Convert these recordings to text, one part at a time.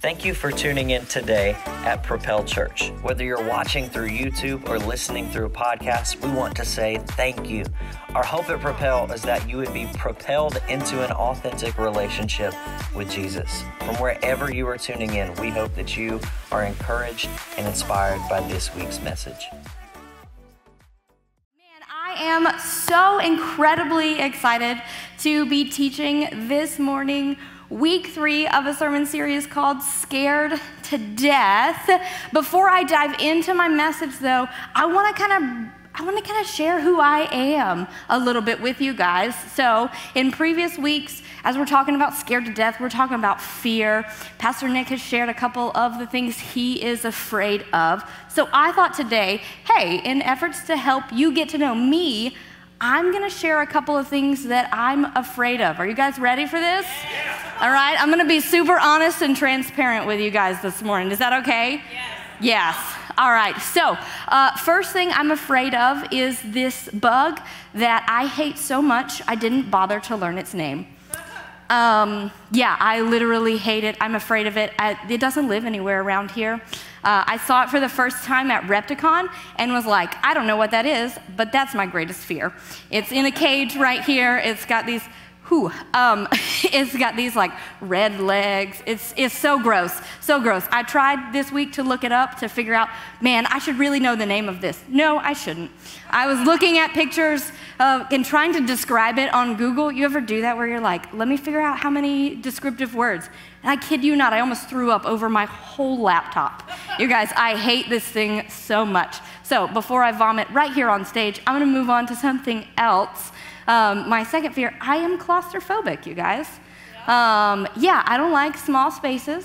Thank you for tuning in today at Propel Church. Whether you're watching through YouTube or listening through a podcast, we want to say thank you. Our hope at Propel is that you would be propelled into an authentic relationship with Jesus. From wherever you are tuning in, we hope that you are encouraged and inspired by this week's message. Man, I am so incredibly excited to be teaching this morning week three of a sermon series called Scared to Death. Before I dive into my message, though, I want to kind of I want to kind of share who I am a little bit with you guys. So, in previous weeks, as we're talking about scared to death, we're talking about fear. Pastor Nick has shared a couple of the things he is afraid of. So, I thought today, hey, in efforts to help you get to know me, I'm going to share a couple of things that I'm afraid of. Are you guys ready for this? Yeah. All right, I'm going to be super honest and transparent with you guys this morning. Is that okay? Yes. Yes. All right, so uh, first thing I'm afraid of is this bug that I hate so much I didn't bother to learn its name. Um, yeah, I literally hate it. I'm afraid of it. I, it doesn't live anywhere around here. Uh, I saw it for the first time at Repticon and was like, I don't know what that is, but that's my greatest fear. It's in a cage right here. It's got these whew, um, it's got these like red legs. It's, it's so gross, so gross. I tried this week to look it up to figure out, man, I should really know the name of this. No, I shouldn't. I was looking at pictures uh, and trying to describe it on Google. You ever do that where you're like, let me figure out how many descriptive words? And I kid you not, I almost threw up over my whole laptop. you guys, I hate this thing so much. So before I vomit right here on stage, I'm gonna move on to something else. Um, my second fear, I am claustrophobic, you guys. Um, yeah, I don't like small spaces.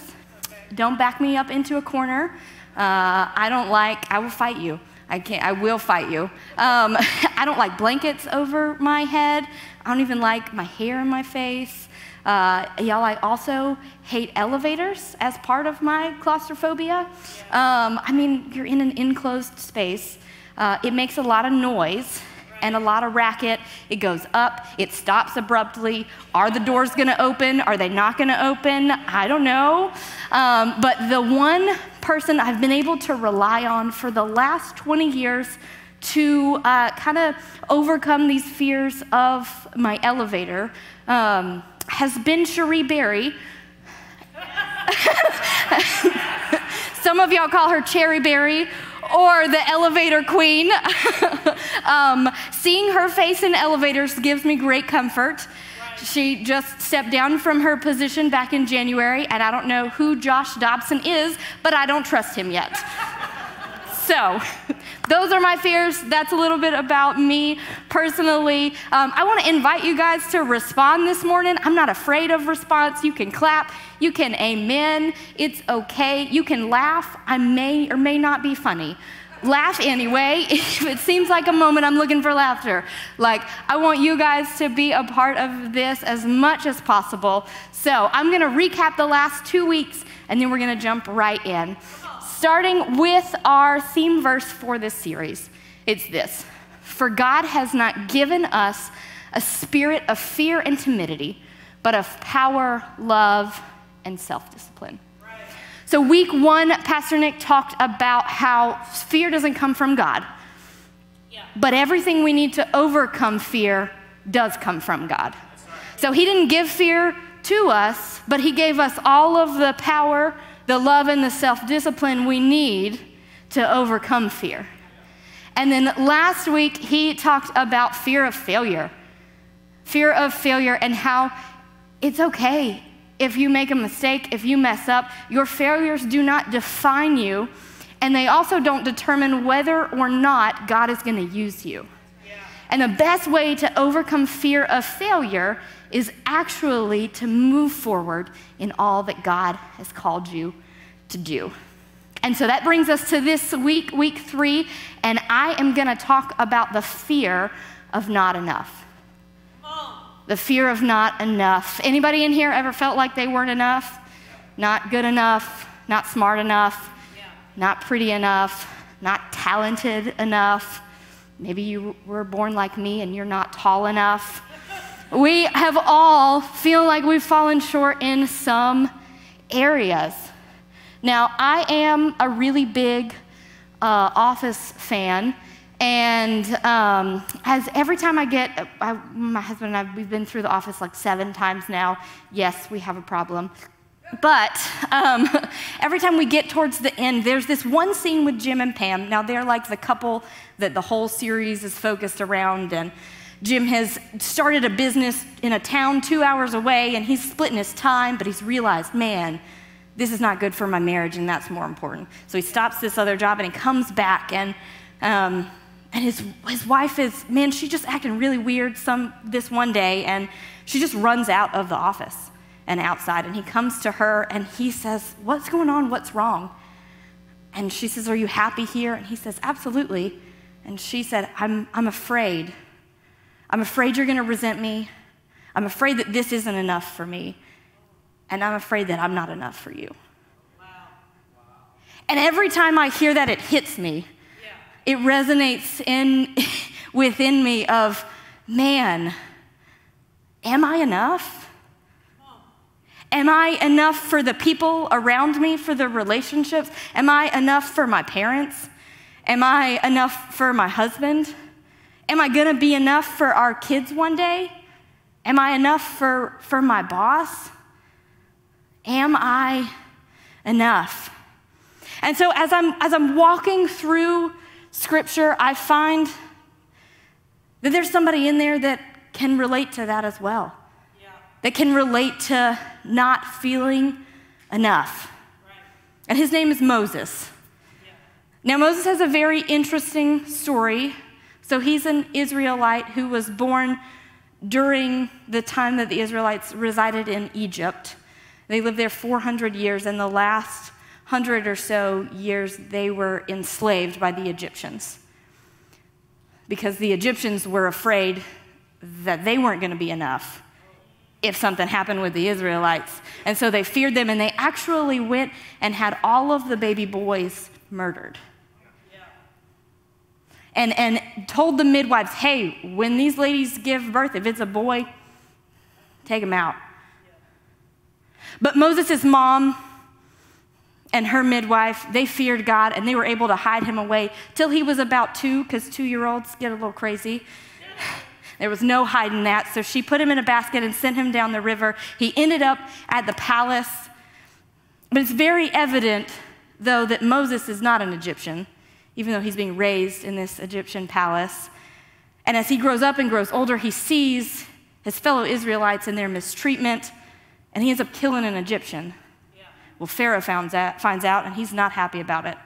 Don't back me up into a corner. Uh, I don't like, I will fight you. I can't, I will fight you. Um, I don't like blankets over my head. I don't even like my hair in my face. Uh, y'all, I also hate elevators as part of my claustrophobia. Um, I mean, you're in an enclosed space. Uh, it makes a lot of noise and a lot of racket. It goes up, it stops abruptly. Are the doors gonna open? Are they not gonna open? I don't know. Um, but the one person I've been able to rely on for the last 20 years to uh, kind of overcome these fears of my elevator um, has been Cherie Berry. Some of y'all call her Cherry Berry or the elevator queen. um, seeing her face in elevators gives me great comfort. She just stepped down from her position back in January, and I don't know who Josh Dobson is, but I don't trust him yet. So, those are my fears. That's a little bit about me personally. Um, I want to invite you guys to respond this morning. I'm not afraid of response. You can clap, you can amen. It's okay. You can laugh. I may or may not be funny. Laugh anyway. If it seems like a moment, I'm looking for laughter. Like, I want you guys to be a part of this as much as possible. So, I'm going to recap the last two weeks and then we're going to jump right in starting with our theme verse for this series. It's this For God has not given us a spirit of fear and timidity, but of power, love, and self discipline. So, week one, Pastor Nick talked about how fear doesn't come from God, yeah. but everything we need to overcome fear does come from God. So, He didn't give fear to us, but He gave us all of the power, the love and the self discipline we need to overcome fear. And then last week, he talked about fear of failure. Fear of failure and how it's okay if you make a mistake, if you mess up. Your failures do not define you, and they also don't determine whether or not God is going to use you. And the best way to overcome fear of failure is actually to move forward in all that God has called you to do. And so that brings us to this week, week three, and I am going to talk about the fear of not enough. The fear of not enough. Anybody in here ever felt like they weren't enough? Not good enough, not smart enough, not pretty enough, not talented enough. Maybe you were born like me and you're not tall enough. We have all feel like we've fallen short in some areas. Now, I am a really big uh, Office fan, and um, as every time I get, I, my husband and I, we've been through the office like seven times now. Yes, we have a problem. But um, every time we get towards the end, there's this one scene with Jim and Pam. Now, they're like the couple that the whole series is focused around. And Jim has started a business in a town two hours away, and he's splitting his time, but he's realized, man, this is not good for my marriage, and that's more important. So he stops this other job and he comes back, and um, and his, his wife is, man, she's just acting really weird some, this one day, and she just runs out of the office and outside. And he comes to her and he says, What's going on? What's wrong? And she says, Are you happy here? And he says, Absolutely. And she said, I'm, I'm afraid. I'm afraid you're going to resent me. I'm afraid that this isn't enough for me. And I'm afraid that I'm not enough for you. Wow. And every time I hear that, it hits me Yeah. it resonates in within me of, man, am I enough? Am I enough for the people around me, for the relationships? Am I enough for my parents? Am I enough for my husband? Am I gonna be enough for our kids one day? Am I enough for, for my boss? Am I enough? And so as I'm as I'm walking through scripture, I find that there's somebody in there that can relate to that as well. That can relate to not feeling enough. And his name is Moses. Now, Moses has a very interesting story. So, he's an Israelite who was born during the time that the Israelites resided in Egypt. They lived there 400 years, and the last hundred or so years, they were enslaved by the Egyptians because the Egyptians were afraid that they weren't going to be enough if something happened with the Israelites. And so they feared them, and they actually went and had all of the baby boys murdered. And, and told the midwives, hey, when these ladies give birth, if it's a boy, take him out. But Moses' mom and her midwife, they feared God and they were able to hide him away till he was about two, because two year olds get a little crazy. There was no hiding that. So she put him in a basket and sent him down the river. He ended up at the palace. But it's very evident, though, that Moses is not an Egyptian, even though he's being raised in this Egyptian palace. And as he grows up and grows older, he sees his fellow Israelites and their mistreatment, and he ends up killing an Egyptian. Well, Pharaoh finds out, finds out and he's not happy about it.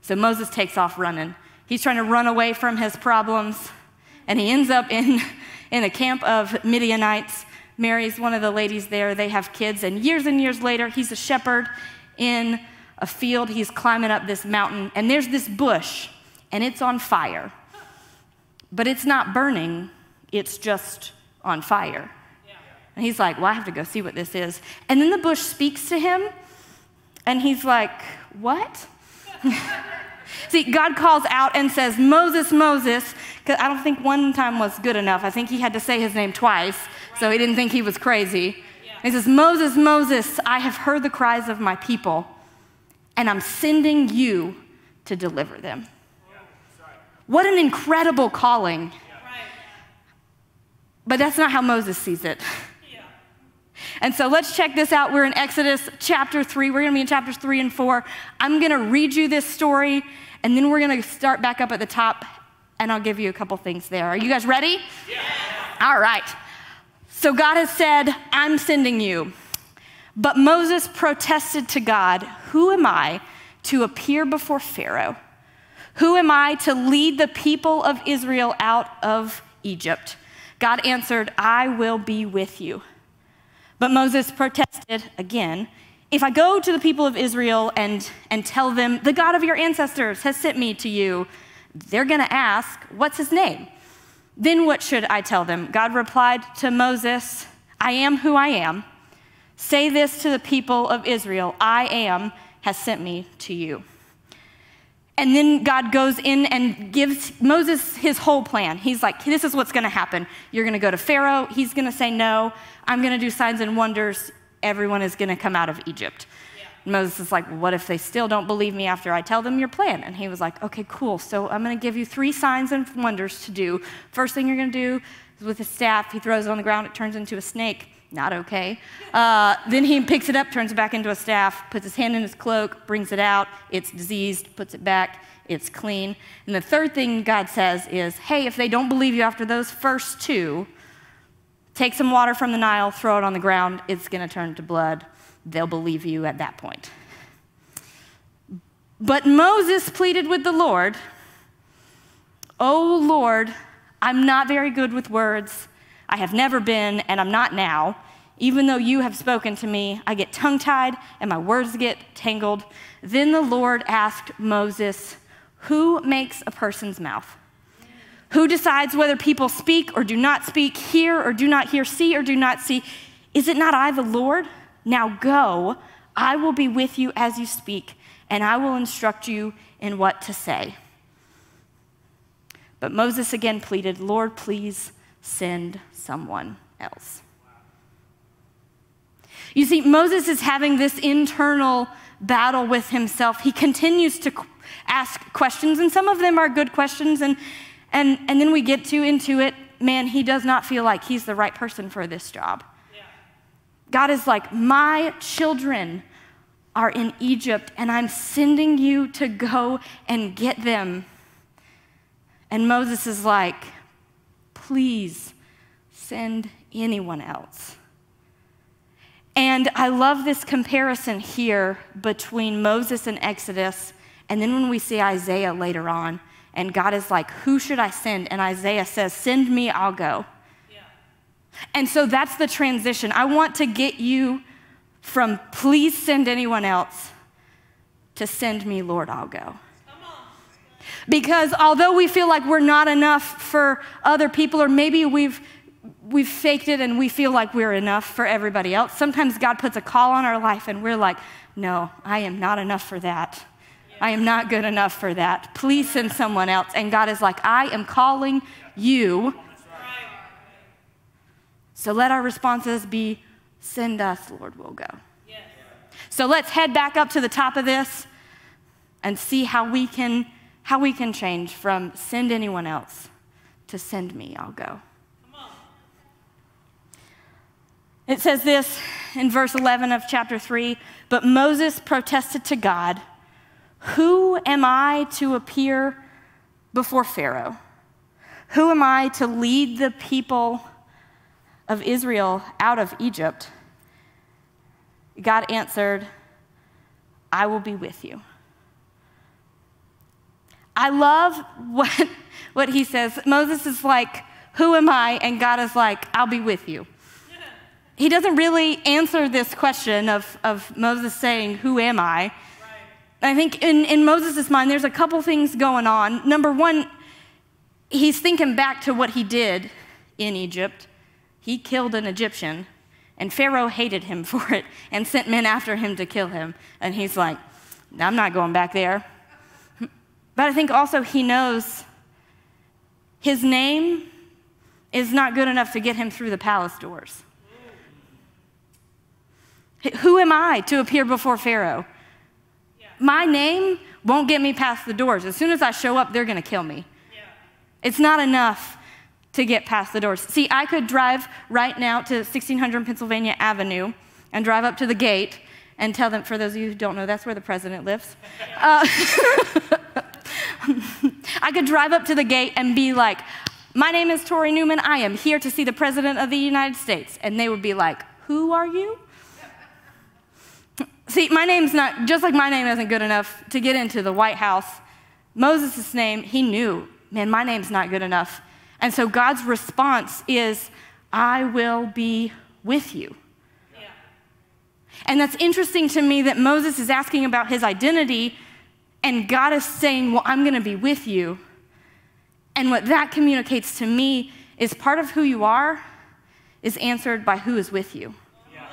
So Moses takes off running. He's trying to run away from his problems, and he ends up in, in a camp of Midianites, marries one of the ladies there. They have kids, and years and years later, he's a shepherd in a field. He's climbing up this mountain, and there's this bush, and it's on fire. But it's not burning, it's just on fire. And he's like, Well, I have to go see what this is. And then the bush speaks to him and he's like, What? See, God calls out and says, Moses, Moses, because I don't think one time was good enough. I think he had to say his name twice, so he didn't think he was crazy. Yeah. He says, Moses, Moses, I have heard the cries of my people, and I'm sending you to deliver them. Yeah. What an incredible calling. Yeah. But that's not how Moses sees it. And so let's check this out. We're in Exodus chapter 3. We're going to be in chapters 3 and 4. I'm going to read you this story, and then we're going to start back up at the top, and I'll give you a couple things there. Are you guys ready? Yeah. All right. So God has said, I'm sending you. But Moses protested to God, Who am I to appear before Pharaoh? Who am I to lead the people of Israel out of Egypt? God answered, I will be with you. But Moses protested again. If I go to the people of Israel and, and tell them, the God of your ancestors has sent me to you, they're going to ask, What's his name? Then what should I tell them? God replied to Moses, I am who I am. Say this to the people of Israel I am has sent me to you. And then God goes in and gives Moses his whole plan. He's like, This is what's going to happen. You're going to go to Pharaoh. He's going to say no. I'm going to do signs and wonders. Everyone is going to come out of Egypt. Yeah. Moses is like, What if they still don't believe me after I tell them your plan? And he was like, Okay, cool. So I'm going to give you three signs and wonders to do. First thing you're going to do is with a staff, he throws it on the ground, it turns into a snake. Not okay. Uh, then he picks it up, turns it back into a staff, puts his hand in his cloak, brings it out. It's diseased, puts it back, it's clean. And the third thing God says is, Hey, if they don't believe you after those first two, take some water from the Nile, throw it on the ground, it's going to turn to blood they'll believe you at that point. But Moses pleaded with the Lord, Oh Lord, I'm not very good with words. I have never been, and I'm not now. Even though you have spoken to me, I get tongue tied and my words get tangled. Then the Lord asked Moses, Who makes a person's mouth? Who decides whether people speak or do not speak, hear or do not hear, see or do not see? Is it not I, the Lord? Now go, I will be with you as you speak, and I will instruct you in what to say. But Moses again pleaded, Lord, please send someone else. You see, Moses is having this internal battle with himself. He continues to ask questions, and some of them are good questions, and, and, and then we get to into it. Man, he does not feel like he's the right person for this job. God is like, My children are in Egypt, and I'm sending you to go and get them. And Moses is like, Please send anyone else. And I love this comparison here between Moses and Exodus, and then when we see Isaiah later on, and God is like, Who should I send? And Isaiah says, Send me, I'll go. And so that's the transition. I want to get you from please send anyone else to send me, Lord, I'll go. Because although we feel like we're not enough for other people, or maybe we've we've faked it and we feel like we're enough for everybody else. Sometimes God puts a call on our life and we're like, no, I am not enough for that. I am not good enough for that. Please send someone else. And God is like, I am calling you so let our responses be send us, Lord, we'll go. So let's head back up to the top of this and see how we can how we can change from send anyone else to send me, I'll go. It says this in verse 11 of chapter 3 But Moses protested to God, Who am I to appear before Pharaoh? Who am I to lead the people of Israel out of Egypt, God answered, I will be with you. I love what, what he says. Moses is like, Who am I? And God is like, I'll be with you. He doesn't really answer this question of, of Moses saying, Who am I? Right. I think in, in Moses' mind, there's a couple things going on. Number one, he's thinking back to what he did in Egypt. He killed an Egyptian, and Pharaoh hated him for it and sent men after him to kill him. And he's like, I'm not going back there. But I think also he knows his name is not good enough to get him through the palace doors. Who am I to appear before Pharaoh? My name won't get me past the doors. As soon as I show up, they're going to kill me. It's not enough to get past the doors. See, I could drive right now to 1600 Pennsylvania Avenue and drive up to the gate and tell them, for those of you who don't know, that's where the president lives. Uh, I could drive up to the gate and be like, My name is Tori Newman. I am here to see the President of the United States. And they would be like, Who are you? See, my name's not, just like my name isn't good enough to get into the White House, Moses' name, he knew, man, my name's not good enough and so God's response is, I will be with you. Yeah. And that's interesting to me that Moses is asking about his identity, and God is saying, Well, I'm going to be with you. And what that communicates to me is part of who you are is answered by who is with you. Yeah.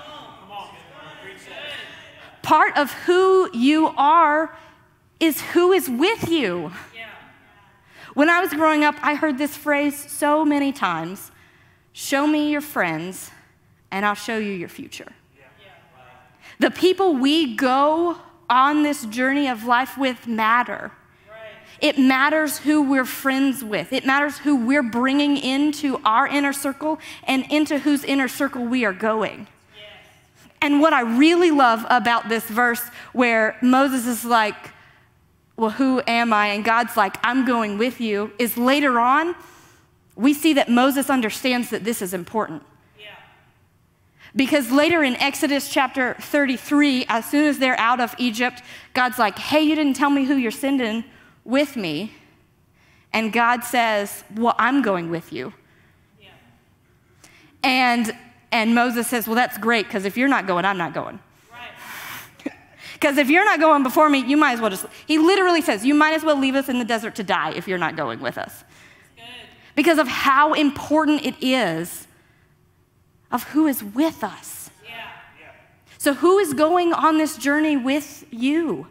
Part of who you are is who is with you. When I was growing up, I heard this phrase so many times show me your friends, and I'll show you your future. The people we go on this journey of life with matter. It matters who we're friends with. It matters who we're bringing into our inner circle and into whose inner circle we are going. And what I really love about this verse where Moses is like, Well, who am I? And God's like, I'm going with you, is later on, we see that Moses understands that this is important. Because later in Exodus chapter 33, as soon as they're out of Egypt, God's like, Hey, you didn't tell me who you're sending with me. And God says, Well, I'm going with you. Yeah. And, and Moses says, Well, that's great, because if you're not going, I'm not going. Because if you're not going before me, you might as well just, he literally says, You might as well leave us in the desert to die if you're not going with us. Because of how important it is of who is with us. Yeah. So, who is going on this journey with you?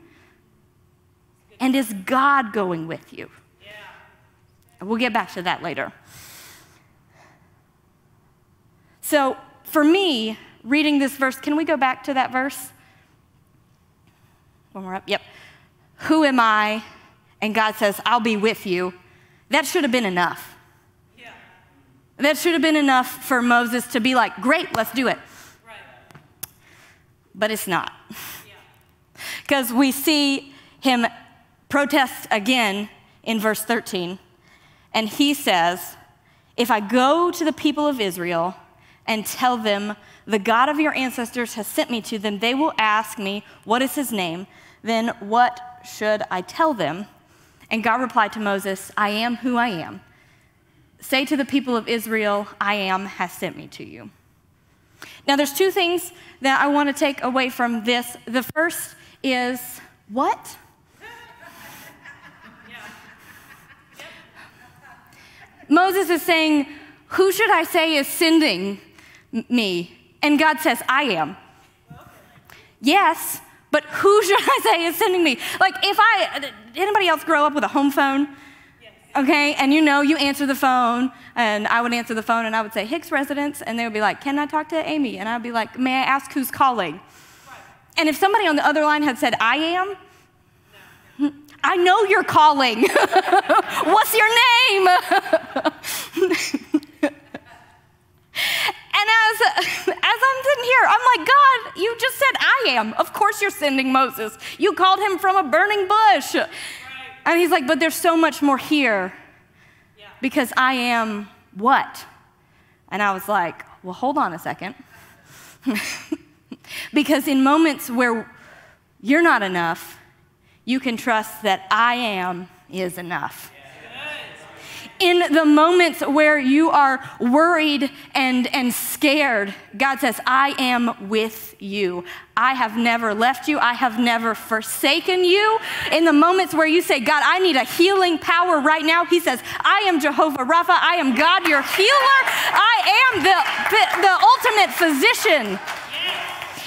And is God going with you? Yeah. We'll get back to that later. So, for me, reading this verse, can we go back to that verse? When we're up, yep. Who am I? And God says, I'll be with you. That should have been enough. That should have been enough for Moses to be like, great, let's do it. Right. But it's not. Because yeah. we see him protest again in verse 13, and he says, If I go to the people of Israel and tell them, the God of your ancestors has sent me to them, they will ask me, What is his name? Then what should I tell them? And God replied to Moses, I am who I am. Say to the people of Israel, I am has sent me to you. Now, there's two things that I want to take away from this. The first is, What? Moses is saying, Who should I say is sending me? And God says, I am. Yes, but who should I say is sending me? Like, if I, anybody else grow up with a home phone? Okay, and you know, you answer the phone, and I would answer the phone and I would say, Hicks residence, and they would be like, Can I talk to Amy? And I'd be like, May I ask who's calling? And if somebody on the other line had said, I am, I know you're calling. What's your name? and as, as I'm sitting here, I'm like, God, you just said I am. Of course you're sending Moses. You called him from a burning bush. And he's like, but there's so much more here yeah. because I am what? And I was like, well, hold on a second. because in moments where you're not enough, you can trust that I am is enough. In the moments where you are worried and, and scared, God says, I am with you. I have never left you. I have never forsaken you. In the moments where you say, God, I need a healing power right now, He says, I am Jehovah Rapha. I am God, your healer. I am the, the, the ultimate physician.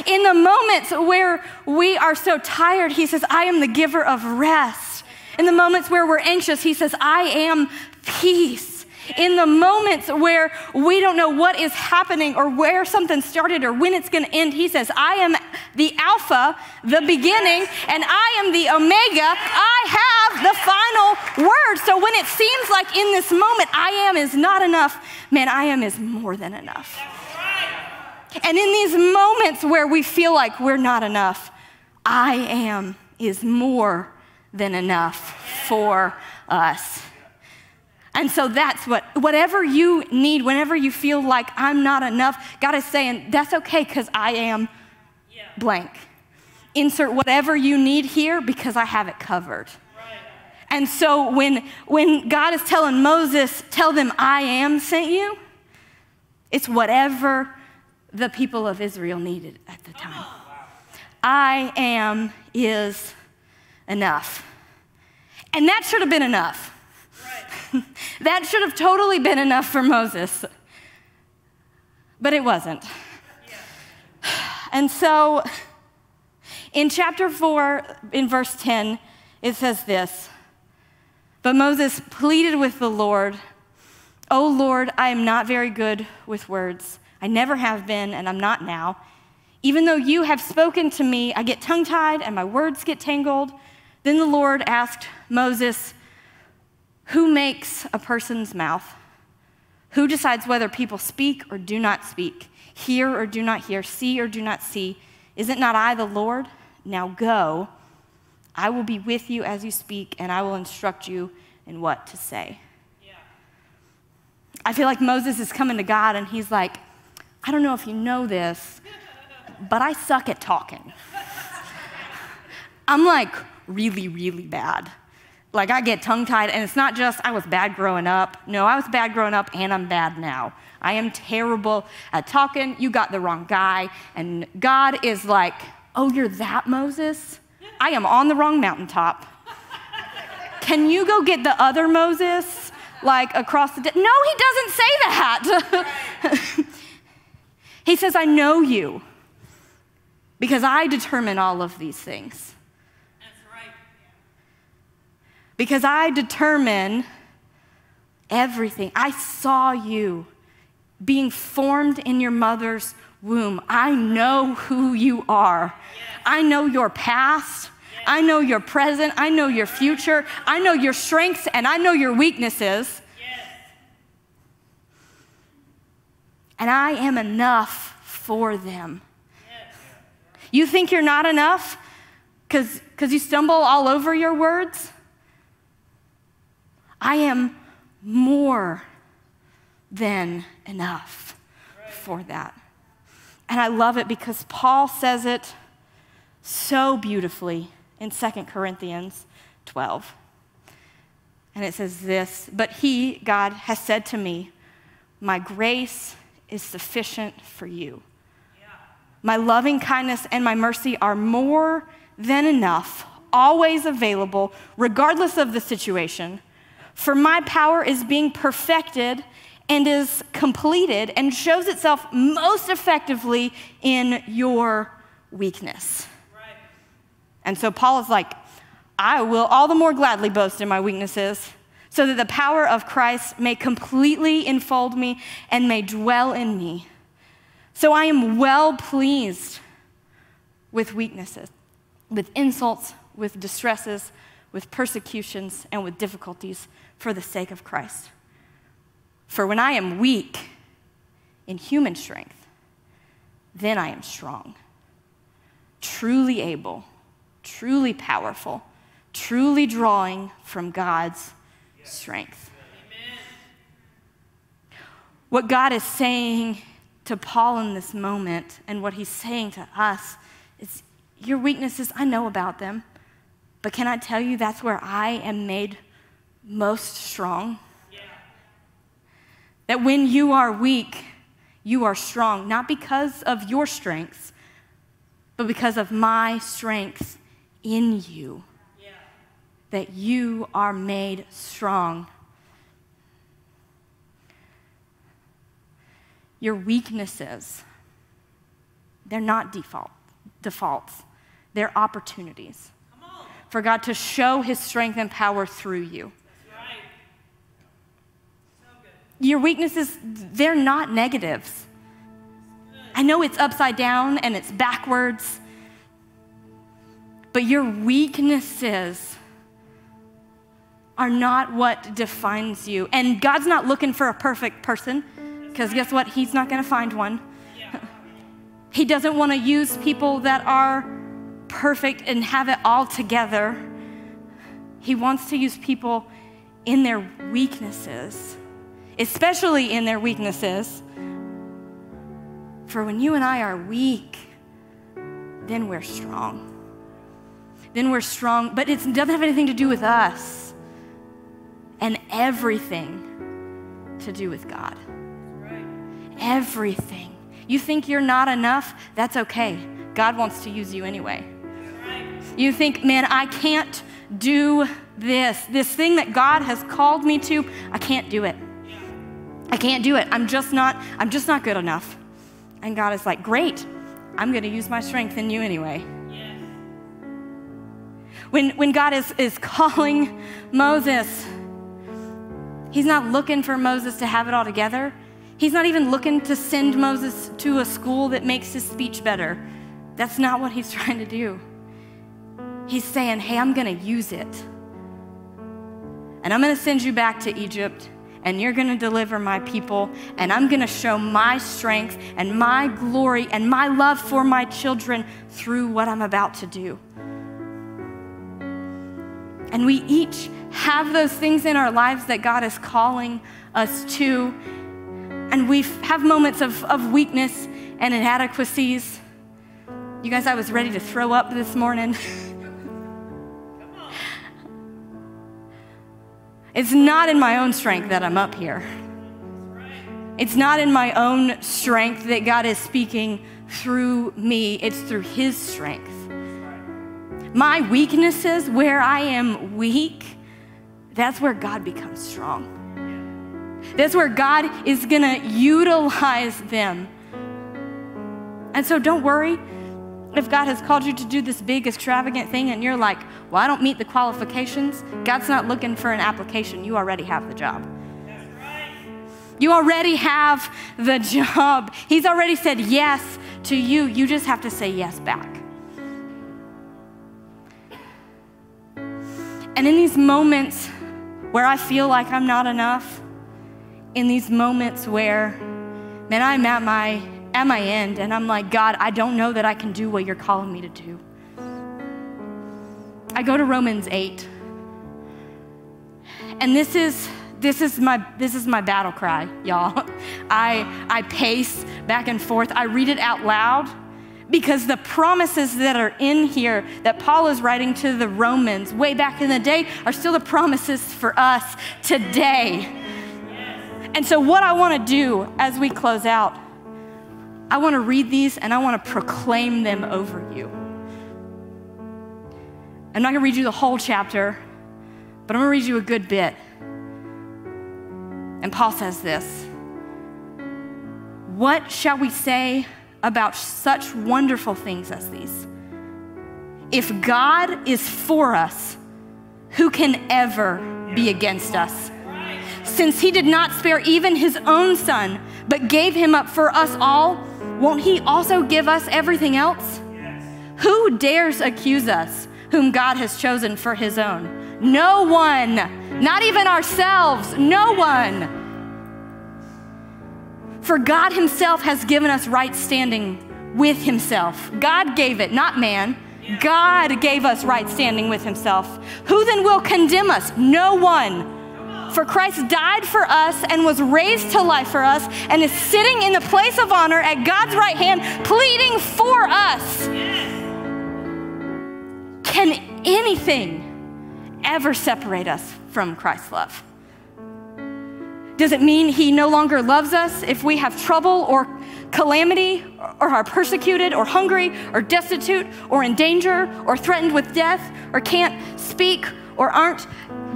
In the moments where we are so tired, he says, I am the giver of rest. In the moments where we're anxious, he says, I am peace. In the moments where we don't know what is happening or where something started or when it's going to end, he says, I am the Alpha, the beginning, and I am the Omega. I have the final word. So when it seems like in this moment, I am is not enough, man, I am is more than enough. And in these moments where we feel like we're not enough, I am is more than enough for us. And so that's what, whatever you need, whenever you feel like I'm not enough, God is saying, that's okay because I am blank. Insert whatever you need here because I have it covered. And so when, when God is telling Moses, tell them I am sent you, it's whatever the people of Israel needed at the time. I am is enough. And that should have been enough. That should have totally been enough for Moses. But it wasn't. And so in chapter 4, in verse 10, it says this But Moses pleaded with the Lord, O Lord, I am not very good with words. I never have been, and I'm not now. Even though you have spoken to me, I get tongue tied and my words get tangled. Then the Lord asked Moses, Who makes a person's mouth? Who decides whether people speak or do not speak, hear or do not hear, see or do not see? Is it not I, the Lord? Now go. I will be with you as you speak, and I will instruct you in what to say. Yeah. I feel like Moses is coming to God, and he's like, I don't know if you know this, but I suck at talking. I'm like really, really bad. Like I get tongue tied, and it's not just I was bad growing up. No, I was bad growing up, and I'm bad now. I am terrible at talking. You got the wrong guy. And God is like, Oh, you're that Moses? I am on the wrong mountaintop. Can you go get the other Moses, like across the. De-? No, he doesn't say that. he says, I know you because I determine all of these things. That's right. Because I determine everything. I saw you being formed in your mother's womb. I know who you are. I know your past. I know your present. I know your future. I know your strengths and I know your weaknesses. And I am enough for them. You think you're not enough because you stumble all over your words? I am more than enough for that. And I love it because Paul says it so beautifully in 2 Corinthians 12. And it says this But he, God, has said to me, My grace is sufficient for you my loving kindness and my mercy are more than enough, always available, regardless of the situation. For my power is being perfected and is completed and shows itself most effectively in your weakness. Right. And so Paul is like, I will all the more gladly boast in my weaknesses, so that the power of Christ may completely enfold me and may dwell in me. So I am well pleased with weaknesses, with insults, with distresses, with persecutions, and with difficulties for the sake of Christ. For when I am weak in human strength, then I am strong, truly able, truly powerful, truly drawing from God's strength. Amen. What God is saying to Paul in this moment and what he's saying to us is your weaknesses, I know about them, but can I tell you that's where I am made most strong? That when you are weak, you are strong, not because of your strengths, but because of my strength in you. Yeah. That you are made strong. your weaknesses, they're not default, defaults, they're opportunities for God to show his strength and power through you. Right. So your weaknesses, they're not negatives. I know it's upside down and it's backwards, but your weaknesses are not what defines you. And God's not looking for a perfect person. Because guess what? He's not going to find one. he doesn't want to use people that are perfect and have it all together. He wants to use people in their weaknesses, especially in their weaknesses. For when you and I are weak, then we're strong. Then we're strong, but it doesn't have anything to do with us and everything to do with God everything. You think you're not enough? That's okay. God wants to use you anyway. You think, man, I can't do this. This thing that God has called me to, I can't do it. I can't do it. I'm just not, I'm just not good enough. And God is like, great. I'm going to use my strength in you anyway. When, when God is, is calling Moses, He's not looking for Moses to have it all together. He's not even looking to send Moses to a school that makes his speech better. That's not what he's trying to do. He's saying, hey, I'm going to use it. And I'm going to send you back to Egypt, and you're going to deliver my people, and I'm going to show my strength and my glory and my love for my children through what I'm about to do. And we each have those things in our lives that God is calling us to. And we have moments of, of weakness and inadequacies. You guys, I was ready to throw up this morning. it's not in my own strength that I'm up here. It's not in my own strength that God is speaking through me, it's through His strength. My weaknesses, where I am weak, that's where God becomes strong. That's where God is going to utilize them. And so don't worry if God has called you to do this big, extravagant thing and you're like, well, I don't meet the qualifications. God's not looking for an application. You already have the job. You already have the job. He's already said yes to you. You just have to say yes back. And in these moments where I feel like I'm not enough, in these moments where, man, I'm at my at my end and I'm like, God, I don't know that I can do what you're calling me to do. I go to Romans 8. And this is this is my this is my battle cry, y'all. I I pace back and forth. I read it out loud because the promises that are in here that Paul is writing to the Romans way back in the day are still the promises for us today. And so, what I want to do as we close out, I want to read these and I want to proclaim them over you. I'm not going to read you the whole chapter, but I'm going to read you a good bit. And Paul says this What shall we say about such wonderful things as these? If God is for us, who can ever be against us? since he did not spare even his own son, but gave him up for us all, won't he also give us everything else? Yes. Who dares accuse us, whom God has chosen for his own? No one, not even ourselves, no one. For God himself has given us right standing with himself. God gave it, not man. God gave us right standing with himself. Who then will condemn us? No one. For Christ died for us and was raised to life for us and is sitting in the place of honor at God's right hand, pleading for us. Can anything ever separate us from Christ's love? Does it mean he no longer loves us if we have trouble or calamity or are persecuted or hungry or destitute or in danger or threatened with death or can't speak or aren't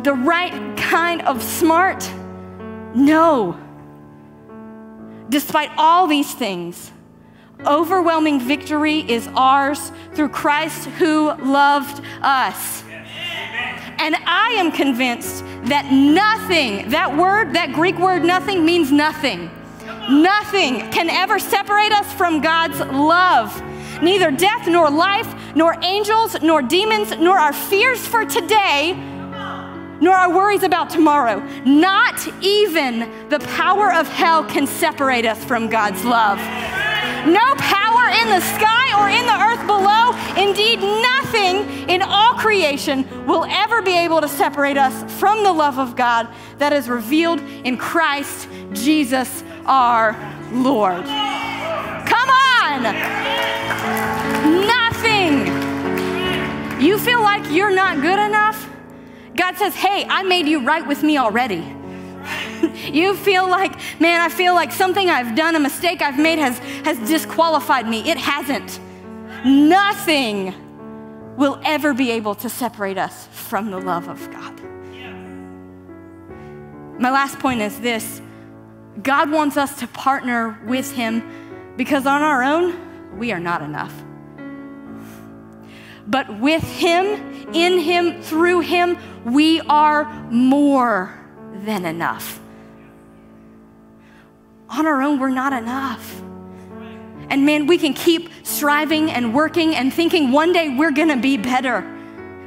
the right kind of smart? No. Despite all these things, overwhelming victory is ours through Christ who loved us. And I am convinced that nothing, that word, that Greek word nothing, means nothing. Nothing can ever separate us from God's love. Neither death nor life, nor angels, nor demons, nor our fears for today nor our worries about tomorrow. Not even the power of hell can separate us from God's love. No power in the sky or in the earth below, indeed, nothing in all creation will ever be able to separate us from the love of God that is revealed in Christ Jesus our Lord. Come on! Nothing. You feel like you're not good enough? God says, Hey, I made you right with me already. you feel like, man, I feel like something I've done, a mistake I've made has, has disqualified me. It hasn't. Nothing will ever be able to separate us from the love of God. My last point is this God wants us to partner with Him because on our own, we are not enough. But with Him, in Him, through Him, we are more than enough. on our own, we're not enough. And man, we can keep striving and working and thinking one day we're gonna be better.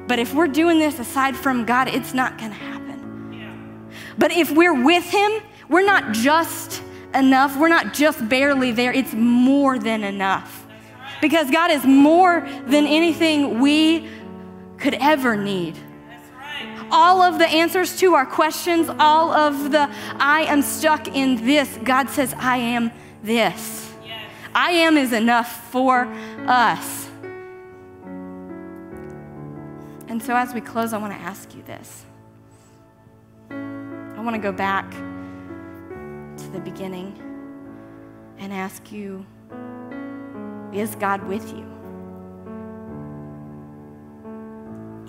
But if we're doing this aside from God, it's not gonna happen. But if we're with Him, we're not just enough, we're not just barely there, it's more than enough. Because God is more than anything we could ever need. All of the answers to our questions, all of the I am stuck in this, God says, I am this. I am is enough for us. And so, as we close, I want to ask you this. I want to go back to the beginning and ask you Is God with you?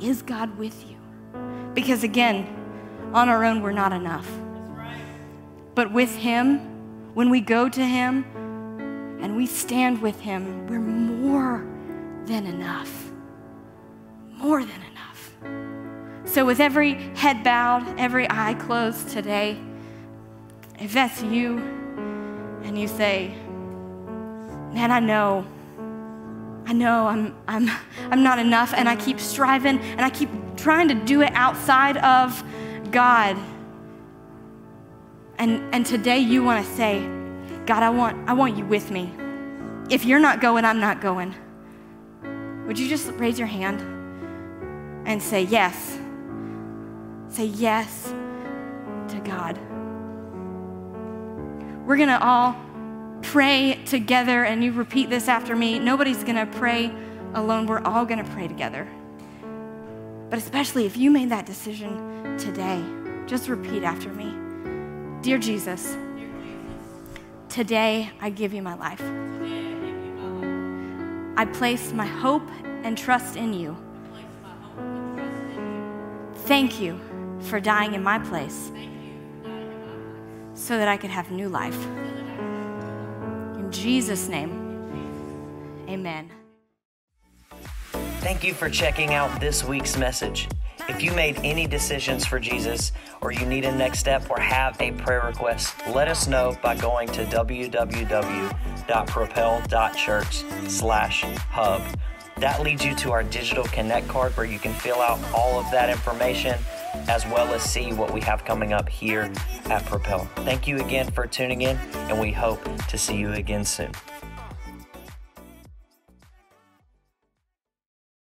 Is God with you? Because again, on our own, we're not enough. But with Him, when we go to Him and we stand with Him, we're more than enough. More than enough. So, with every head bowed, every eye closed today, if that's you and you say, Man, I know. I know I'm, I'm, I'm not enough, and I keep striving and I keep trying to do it outside of God. And, and today you want to say, God, I want, I want you with me. If you're not going, I'm not going. Would you just raise your hand and say yes? Say yes to God. We're going to all pray together, and you repeat this after me. Nobody's to pray alone. We're all to pray together. But especially if you made that decision today, just repeat after me Dear Jesus, today I give you my life. I place my hope and trust in you. Thank you for dying in my place so that I could have new life. Jesus' name, amen. Thank you for checking out this week's message. If you made any decisions for Jesus, or you need a next step, or have a prayer request, let us know by going to www.propel.church/hub. That leads you to our digital connect card where you can fill out all of that information as well as see what we have coming up here at Propel. Thank you again for tuning in, and we hope to see you again soon.